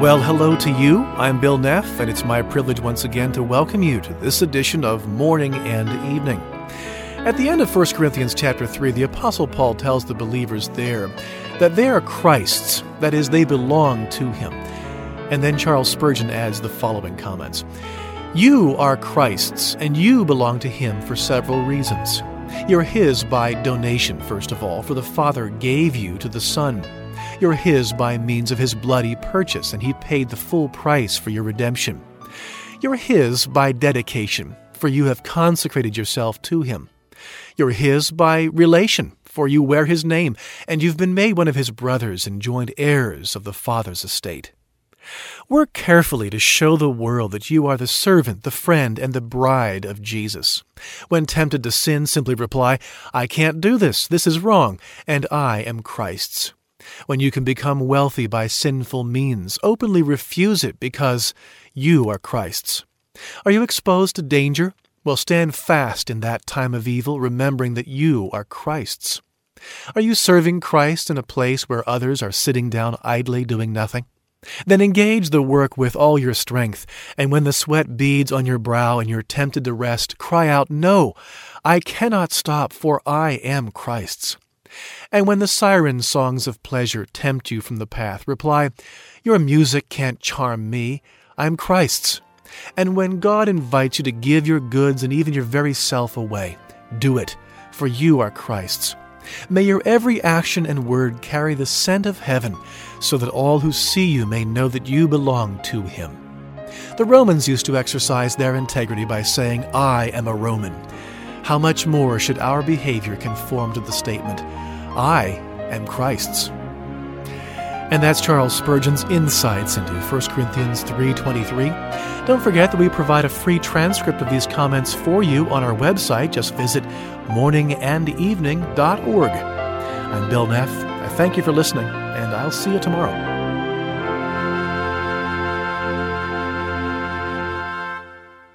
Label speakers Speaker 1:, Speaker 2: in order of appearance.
Speaker 1: Well, hello to you. I'm Bill Neff, and it's my privilege once again to welcome you to this edition of Morning and Evening. At the end of 1 Corinthians chapter 3, the apostle Paul tells the believers there that they are Christ's, that is they belong to him. And then Charles Spurgeon adds the following comments. You are Christ's, and you belong to him for several reasons. You're his by donation, first of all, for the Father gave you to the Son. You're His by means of His bloody purchase, and He paid the full price for your redemption. You're His by dedication, for you have consecrated yourself to Him. You're His by relation, for you wear His name, and you've been made one of His brothers and joint heirs of the Father's estate. Work carefully to show the world that you are the servant, the friend, and the bride of Jesus. When tempted to sin, simply reply, I can't do this, this is wrong, and I am Christ's. When you can become wealthy by sinful means, openly refuse it because you are Christ's. Are you exposed to danger? Well, stand fast in that time of evil, remembering that you are Christ's. Are you serving Christ in a place where others are sitting down idly doing nothing? Then engage the work with all your strength, and when the sweat beads on your brow and you're tempted to rest, cry out, No, I cannot stop, for I am Christ's. And when the siren songs of pleasure tempt you from the path, reply, Your music can't charm me. I'm Christ's. And when God invites you to give your goods and even your very self away, do it, for you are Christ's. May your every action and word carry the scent of heaven, so that all who see you may know that you belong to Him. The Romans used to exercise their integrity by saying, I am a Roman. How much more should our behavior conform to the statement, I am Christ's? And that's Charles Spurgeon's insights into 1 Corinthians 3:23. Don't forget that we provide a free transcript of these comments for you on our website. Just visit morningandevening.org. I'm Bill Neff. I thank you for listening, and I'll see you tomorrow.